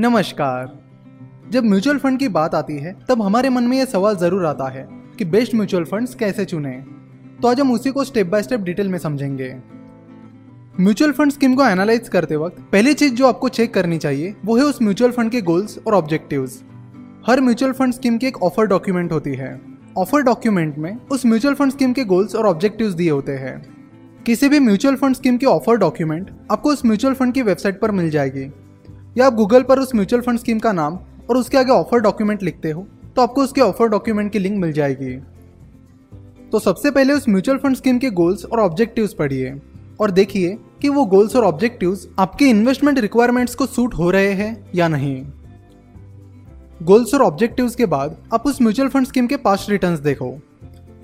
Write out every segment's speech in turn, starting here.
नमस्कार। जब mutual fund की बात आती है, तब हमारे मन में यह सवाल ज़रूर आता है कि बेस्ट म्यूचुअल फंड्स कैसे चुने? तो आज हम उसी को स्टेप बाय स्टेप डिटेल में समझेंगे। म्यूचुअल फंड स्कीम को एनालाइज करते वक्त, पहली चीज़ जो आपको चेक करनी चाहिए, वो है उस म्यूचुअल फंड के गोल्स और ऑब्जेक्टिव्स। हर म्यूचुअल फंड स्कीम की एक ऑफ़र डॉक्यूमेंट होती है। ऑफ़र डॉक्यूमेंट में उस म्यूचुअल फंड स्कीम के गोल्स और ऑब्जेक्टिव्स दिए होते हैं। किसी भी म्यूचुअल फंड स्कीम की ऑफ़र डॉक्यूमेंट आपको उस म्यूचुअल फंड की वेबसाइट पर मिल जाएगी। या आप गूगल पर उस म्यूचुअल फंड स्कीम का नाम और उसके आगे ऑफ़र डॉक्यूमेंट लिखते हो तो आपको उसके ऑफ़र डॉक्यूमेंट की लिंक मिल जाएगी। तो सबसे पहले उस म्यूचुअल फंड स्कीम के गोल्स और ऑब्जेक्टिव्स पढ़िए और देखिए कि वो गोल्स और ऑब्जेक्टिव्स आपके इन्वेस्टमेंट रिक्वायरमेंट्स को सूट हो रहे हैं या नहीं। गोल्स और ऑब्जेक्टिव्स के बाद आप उस म्यूचुअल फंड स्कीम के पास्ट रिटर्न्स देखो।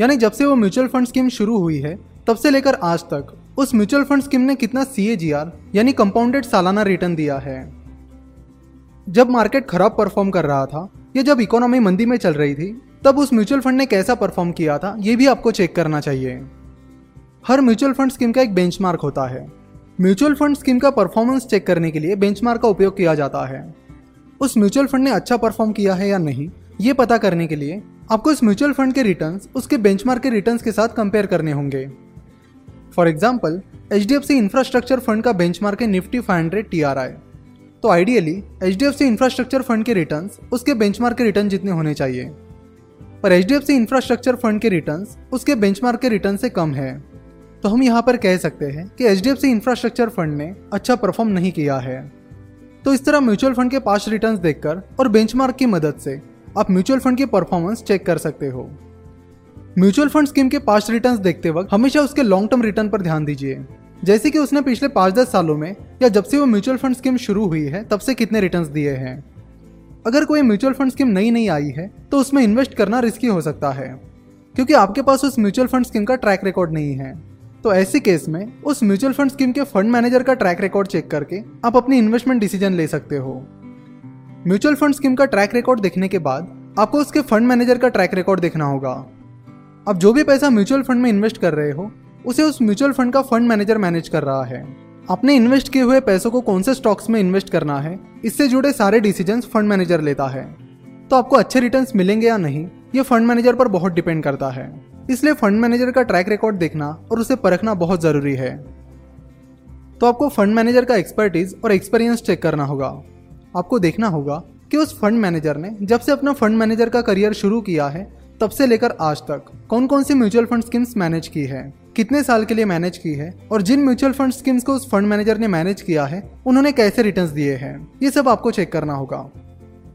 यानी जब से वो म्यूचुअल फंड स्कीम शुरू हुई है, तब से लेकर आज तक उस म्यूचुअल फंड स्कीम ने कितना सीएजीआर यानी कंपाउंडेड सालाना रिटर्न दिया है। जब मार्केट खराब परफॉर्म कर रहा था, या जब इकोनॉमी मंदी में चल रही थी, तब उस म्यूचुअल फंड ने कैसा परफॉर्म किया था, ये भी आपको चेक करना चाहिए। हर म्यूचुअल फंड स्कीम का एक बेंचमार्क होता है। म्यूचुअल फंड स्कीम का परफॉर्मेंस चेक करने के लिए बेंचमार्क का उपयोग किया जाता है। उस म्यूचुअल फंड ने अच्छा परफॉर्म किया है या नहीं, ये पता करने के लिए आपको इस म्यूचुअल फंड के रिटर्न्स उसके बेंचमार्क के रिटर्न्स के साथ कंपेयर करने होंगे। For example H D F C infrastructure fund का बेंचमार्क है Nifty five hundred T R I तो ideally H D F C infrastructure fund के रिटर्न्स उसके बेंचमार्क के रिटर्न जितने होने चाहिए। पर H D F C infrastructure fund के रिटर्न्स उसके बेंचमार्क के रिटर्न से कम है। तो हम यहाँ पर कह सकते हैं कि H D F C infrastructure fund ने अच्छा परफॉर्म नहीं किया है। तो इस तरह म्यूचुअल फंड के पास रिटर्न देखकर और बेंचमार्क की मदद से आप म्यूचुअल फंड की परफॉर्मेंस चेक कर सकते हो। म्यूचुअल फंड स्कीम के पास्ट रिटर्न्स देखते वक्त हमेशा उसके लॉन्ग टर्म रिटर्न पर ध्यान दीजिए। जैसे कि उसने पिछले पाँच दस सालों में, या जब से वो म्यूचुअल फंड स्कीम शुरू हुई है, तब से कितने रिटर्न्स दिए हैं। अगर कोई म्यूचुअल फंड स्कीम नई नई आई है तो उसमें इन्वेस्ट करना रिस्की हो सकता है, क्योंकि आपके पास उस म्यूचुअल फंड स्कीम का ट्रैक रिकॉर्ड नहीं है। तो ऐसी केस में, उस म्यूचुअल फंड स्कीम के फंड मैनेजर का ट्रैक रिकॉर्ड चेक करके, आप अपनी इन्वेस्टमेंट डिसीज़न ले सकते हो। म्यूचुअल फंड स्कीम का ट्रैक रिकॉर्ड देखने के बाद, आपको उसके फंड मैनेजर का ट्रैक रिकॉर्ड देखना होगा। अब जो भी पैसा म्यूचुअल फंड में इन्वेस्ट कर रहे हो उसे उस म्यूचुअल फंड का फंड मैनेजर मैनेज कर रहा है। अपने इन्वेस्ट किए हुए पैसों को कौन से स्टॉक्स में इन्वेस्ट करना है, इससे जुड़े सारे डिसीज़न फंड मैनेजर लेता है। तो आपको अच्छे रिटर्न मिलेंगे या नहीं, ये फंड मैनेजर पर बहुत डिपेंड करता है। इसलिए फंड मैनेजर का ट्रैक रिकॉर्ड देखना और उसे परखना बहुत ज़रूरी है। तो आपको फंड मैनेजर का एक्सपर्टीज और एक्सपीरियंस चेक करना होगा। आपको देखना होगा कि उस फंड मैनेजर ने जब से अपना फंड मैनेजर का करियर शुरू किया है, तब से लेकर आज तक कौन कौन सी म्यूचुअल फंड स्कीम्स मैनेज की है। कितने साल के लिए मैनेज की है और जिन म्यूचुअल फंड स्कीम्स को उस फंड मैनेजर ने मैनेज किया है, उन्होंने कैसे रिटर्न दिए हैं? ये सब आपको चेक करना होगा।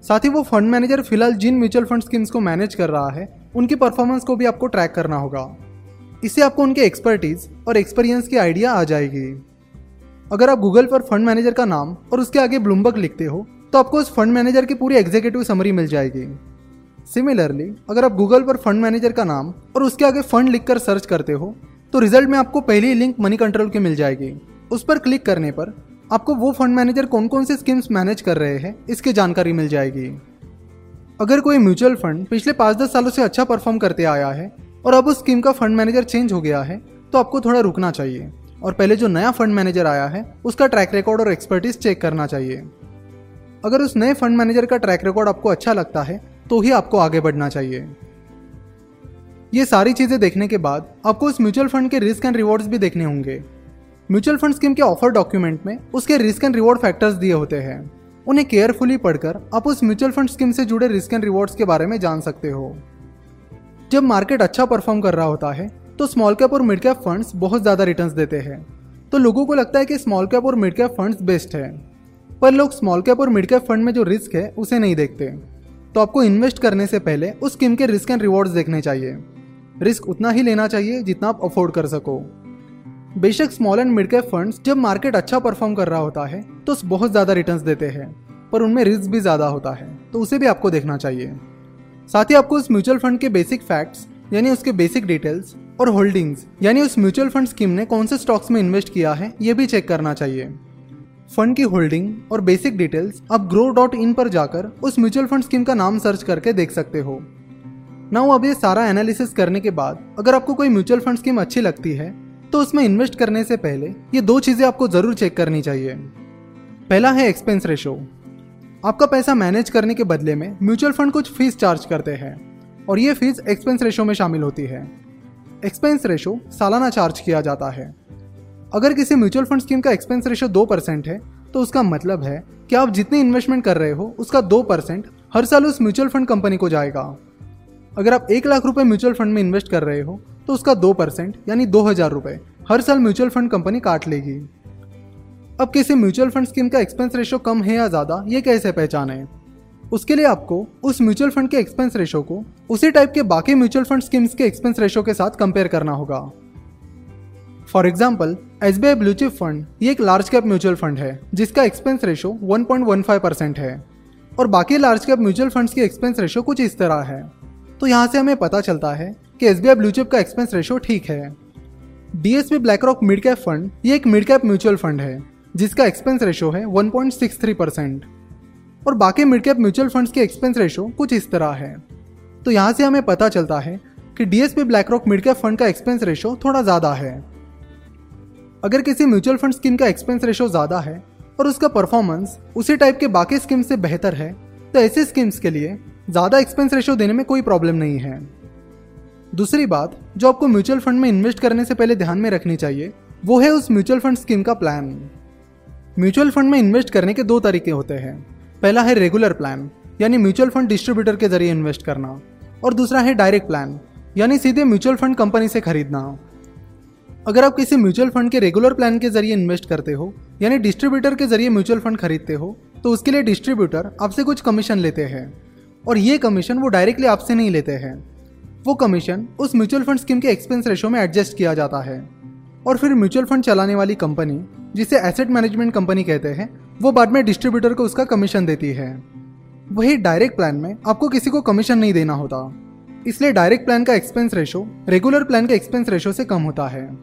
साथ ही वो फंड मैनेजर फ़िलहाल जिन म्यूचुअल फंड स्कीम्स को मैनेज कर रहा है, उनकी परफॉर्मेंस को भी आपको ट्रैक करना होगा। इससे आपको उनके एक्सपर्टीज और एक्सपीरियंस की आइडिया आ जाएगी। अगर आप गूगल पर फंड मैनेजर का नाम और उसके आगे ब्लूमबर्ग लिखते हो तो आपको उस फंड मैनेजर की पूरी एग्जीक्यूटिव समरी मिल जाएगी। सिमिलरली अगर आप गूगल पर फंड मैनेजर का नाम और उसके आगे फंड लिखकर सर्च करते हो तो रिज़ल्ट में आपको पहली लिंक मनी कंट्रोल की मिल जाएगी। उस पर क्लिक करने पर आपको वो फंड मैनेजर कौन कौन से स्कीम्स मैनेज कर रहे हैं, इसकी जानकारी मिल जाएगी। अगर कोई म्यूचुअल फंड पिछले पाँच दस सालों से अच्छा परफॉर्म करते आया है और अब उस स्कीम का फंड मैनेजर चेंज हो गया है तो आपको थोड़ा रुकना चाहिए। और पहले जो नया फंड मैनेजर आया है, उसका ट्रैक रिकॉर्ड और एक्सपर्टीज चेक करना चाहिए। अगर उस नए फंड मैनेजर का ट्रैक रिकॉर्ड आपको अच्छा लगता है तो ही आपको आगे बढ़ना चाहिए। ये सारी चीज़ें देखने के बाद आपको उस म्यूचुअल फंड के रिस्क एंड रिवॉर्ड्स भी देखने होंगे। म्यूचुअल फंड स्कीम के ऑफ़र डॉक्यूमेंट में उसके रिस्क एंड रिवॉर्ड फैक्टर्स दिए होते हैं। उन्हें केयरफुली पढ़कर आप उस म्यूचुअल फंड स्कीम से जुड़े रिस्क एंड रिवॉर्ड्स के बारे में जान सकते हो। जब मार्केट अच्छा परफॉर्म कर रहा होता है तो स्मॉल कैप और मिड कैप फंड्स बहुत ज़्यादा रिटर्न्स देते हैं। तो लोगों को लगता है कि स्मॉल कैप और मिड कैप फंड्स बेस्ट है। पर लोग स्मॉल कैप और मिड कैप फंड में जो रिस्क है, उसे नहीं देखते। तो आपको इन्वेस्ट करने से पहले उस स्कीम के रिस्क एंड रिवॉर्ड्स देखने चाहिए। रिस्क उतना ही लेना चाहिए जितना आप अफोर्ड कर सको। बेशक small and mid cap funds जब मार्केट अच्छा परफॉर्म कर रहा होता है तो बहुत ज़्यादा रिटर्न्स देते हैं, पर उनमें रिस्क भी ज़्यादा होता है तो उसे भी आपको देखना चाहिए। साथ ही आपको उस म्यूचुअल फंड के बेसिक फैक्ट्स यानी उसके बेसिक डिटेल्स और होल्डिंग्स यानी उस म्यूचुअल फंड स्कीम ने कौन से स्टॉक्स में इन्वेस्ट किया है, ये भी चेक करना चाहिए। फंड की होल्डिंग और बेसिक डिटेल्स आप ग्रो डॉट इन पर जाकर उस म्यूचुअल फंड स्कीम का नाम सर्च करके देख सकते हो। नाउ अब ये सारा एनालिसिस करने के बाद अगर आपको कोई म्यूचुअल फंड स्कीम अच्छी लगती है तो उसमें इन्वेस्ट करने से पहले ये दो चीज़ें आपको ज़रूर चेक करनी चाहिए। पहला है एक्सपेंस रेशो आपका पैसा मैनेज करने के बदले में म्यूचुअल फंड कुछ फ़ीस चार्ज करते हैं और ये फ़ीस एक्सपेंस रेशो में शामिल होती है। एक्सपेंस रेशो सालाना चार्ज किया जाता है। अगर किसी म्यूचुअल फंड स्कीम का एक्सपेंस रेशो दो परसेंट है तो उसका मतलब है कि आप जितनी इन्वेस्टमेंट कर रहे हो, उसका दो परसेंट हर साल उस म्यूचुअल फंड कंपनी को जाएगा। अगर आप एक लाख रुपए म्यूचुअल फंड में इन्वेस्ट कर रहे हो तो उसका दो परसेंट, यानी दो हज़ार रुपए, हर साल म्यूचुअल फंड कंपनी काट लेगी। अब किसी म्यूचुअल फंड स्कीम का एक्सपेंस रेशो कम है या ज़्यादा, ये कैसे पहचाने? उसके लिए आपको उस म्यूचुअल फंड के एक्सपेंस रेशो को, उसी टाइप के बाकी म्यूचुअल फंड स्कीम्स के एक्सपेंस रेशो के साथ कंपेयर करना होगा। For example S B I bluechip fund ये एक लार्ज कैप म्यूचुअल फंड है, जिसका एक्सपेंस रेशो 1.15 परसेंट है। और बाकी लार्ज कैप म्यूचुअल फंड्स की एक्सपेंस रेशो कुछ इस तरह है। तो यहाँ से हमें पता चलता है कि एस बी आई का एक्सपेंस रेशो ठीक है। DSP BlackRock mid cap fund ये एक मिड कैप म्यूचुअल फंड है, जिसका एक्सपेंस रेशो है 1.63 परसेंट और बाकी मिड कैप म्यूचुअल फंड्स के एक्सपेंस रेशो कुछ इस तरह है। तो यहाँ से हमें पता चलता है कि DSP BlackRock mid cap fund का एक्सपेंस रेशो थोड़ा ज़्यादा है। अगर किसी म्यूचुअल फंड स्कीम का एक्सपेंस रेशो ज़्यादा है और उसका परफॉर्मेंस उसी टाइप के बाकी स्कीम से बेहतर है तो ऐसे स्कीम्स के लिए ज़्यादा एक्सपेंस रेशो देने में कोई प्रॉब्लम नहीं है। दूसरी बात, जो आपको म्यूचुअल फंड में इन्वेस्ट करने से पहले ध्यान में रखनी चाहिए, वो है उस म्यूचुअल फंड स्कीम का प्लान म्यूचुअल फंड में इन्वेस्ट करने के दो तरीके होते हैं। पहला है रेगुलर प्लान यानी म्यूचुअल फंड डिस्ट्रीब्यूटर के ज़रिए इन्वेस्ट करना। और दूसरा है डायरेक्ट प्लान यानी सीधे म्यूचुअल फंड कंपनी से खरीदना। अगर आप किसी म्यूचुअल फंड के रेगुलर प्लान के ज़रिए इन्वेस्ट करते हो, यानी डिस्ट्रीब्यूटर के ज़रिए म्यूचुअल फंड खरीदते हो तो उसके लिए डिस्ट्रीब्यूटर आपसे कुछ कमीशन लेते हैं। और ये कमीशन वो डायरेक्टली आपसे नहीं लेते हैं। वो कमीशन उस म्यूचुअल फंड स्कीम के एक्सपेंस रेशो में एडजस्ट किया जाता है। और फिर म्यूचुअल फंड चलाने वाली कंपनी जिसे एसेट मैनेजमेंट कंपनी कहते हैं, वो बाद में डिस्ट्रीब्यूटर को उसका कमीशन देती है। वही डायरेक्ट प्लान में आपको किसी को कमीशन नहीं देना होता। इसलिए डायरेक्ट प्लान का एक्सपेंस रेशो रेगुलर प्लान के एक्सपेंस रेशो से कम होता है।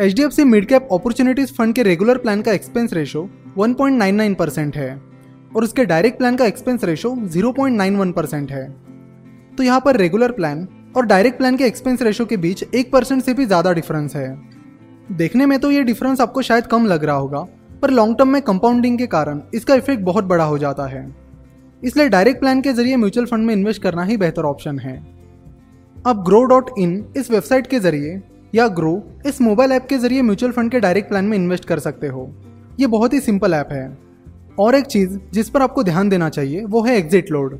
H D F C mid cap opportunities fund के रेगुलर प्लान का एक्सपेंस रेशो 1.99 परसेंट है। और उसके डायरेक्ट प्लान का एक्सपेंस रेशो 0.91 परसेंट है। तो यहाँ पर रेगुलर प्लान और डायरेक्ट प्लान के एक्सपेंस रेशो के बीच एक परसेंट से भी ज़्यादा डिफरेंस है। देखने में तो ये डिफरेंस आपको शायद कम लग रहा होगा, पर लॉन्ग टर्म में कंपाउंडिंग के कारण इसका इफ़ेक्ट बहुत बड़ा हो जाता है। इसलिए डायरेक्ट प्लान के ज़रिए म्यूचुअल फंड में इन्वेस्ट करना ही बेहतर ऑप्शन है। अब ग्रो डॉट इन इस वेबसाइट के ज़रिए या ग्रो इस मोबाइल ऐप के ज़रिए म्यूचुअल फंड के डायरेक्ट प्लान में इन्वेस्ट कर सकते हो। ये बहुत ही सिंपल ऐप है। और एक चीज़ जिस पर आपको ध्यान देना चाहिए, वो है एग्जिट लोड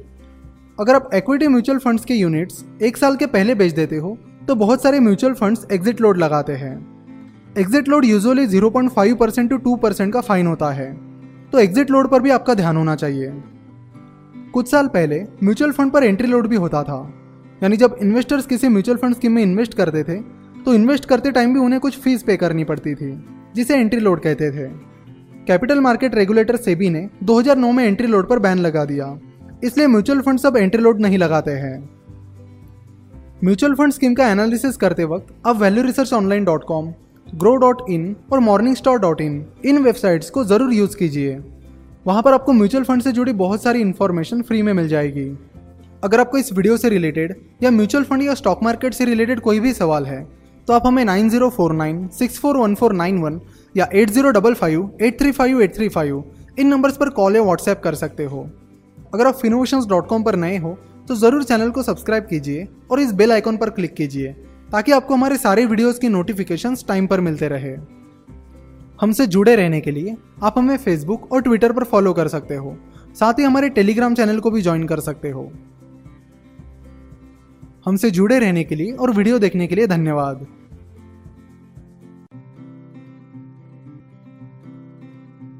अगर आप इक्विटी म्यूचुअल फंड्स के यूनिट्स एक साल के पहले बेच देते हो तो बहुत सारे म्यूचुअल फंड्स एग्जिट लोड लगाते हैं. Exit load usually 0.5 percent to two percent का फाइन होता है. तो एग्जिट लोड पर भी आपका ध्यान होना चाहिए. कुछ साल पहले म्यूचुअल फंड पर एंट्री लोड भी होता था. यानी जब इन्वेस्टर्स किसी म्यूचुअल फंड स्कीम में इन्वेस्ट करते थे तो इन्वेस्ट करते टाइम भी उन्हें कुछ फ़ीस पे करनी पड़ती थी, जिसे एंट्री लोड कहते थे. कैपिटल मार्केट रेगुलेटर सेबी ने 2009 में एंट्री लोड पर बैन लगा दिया। इसलिए म्यूचुअल फंड सब एंट्री लोड नहीं लगाते हैं। म्यूचुअल फंड स्कीम का एनालिसिस करते वक्त आप value research online dot com Groww dot in और मॉर्निंग स्टार डॉट इन इन वेबसाइट्स को ज़रूर यूज़ कीजिए। वहाँ पर आपको म्यूचुअल फंड से जुड़ी बहुत सारी इन्फॉर्मेशन फ्री में मिल जाएगी। अगर आपको इस वीडियो से रिलेटेड या म्यूचुअल फंड या स्टॉक मार्केट से रिलेटेड कोई भी सवाल है तो आप हमें nine zero four nine, six four one four nine one या eight zero double five, eight three five, eight three five, इन नंबर्स पर कॉल या व्हाट्सएप कर सकते हो। अगर आप फिनोवेशंस डॉट कॉम पर नए हो तो ज़रूर चैनल को सब्सक्राइब कीजिए और इस बेल आइकॉन पर क्लिक कीजिए, ताकि आपको हमारे सारे वीडियोस की नोटिफिकेशंस टाइम पर मिलते रहे। हमसे जुड़े रहने के लिए आप हमें फेसबुक और ट्विटर पर फॉलो कर सकते हो। साथ ही हमारे टेलीग्राम चैनल को भी ज्वाइन कर सकते हो। हमसे जुड़े रहने के लिए और वीडियो देखने के लिए धन्यवाद।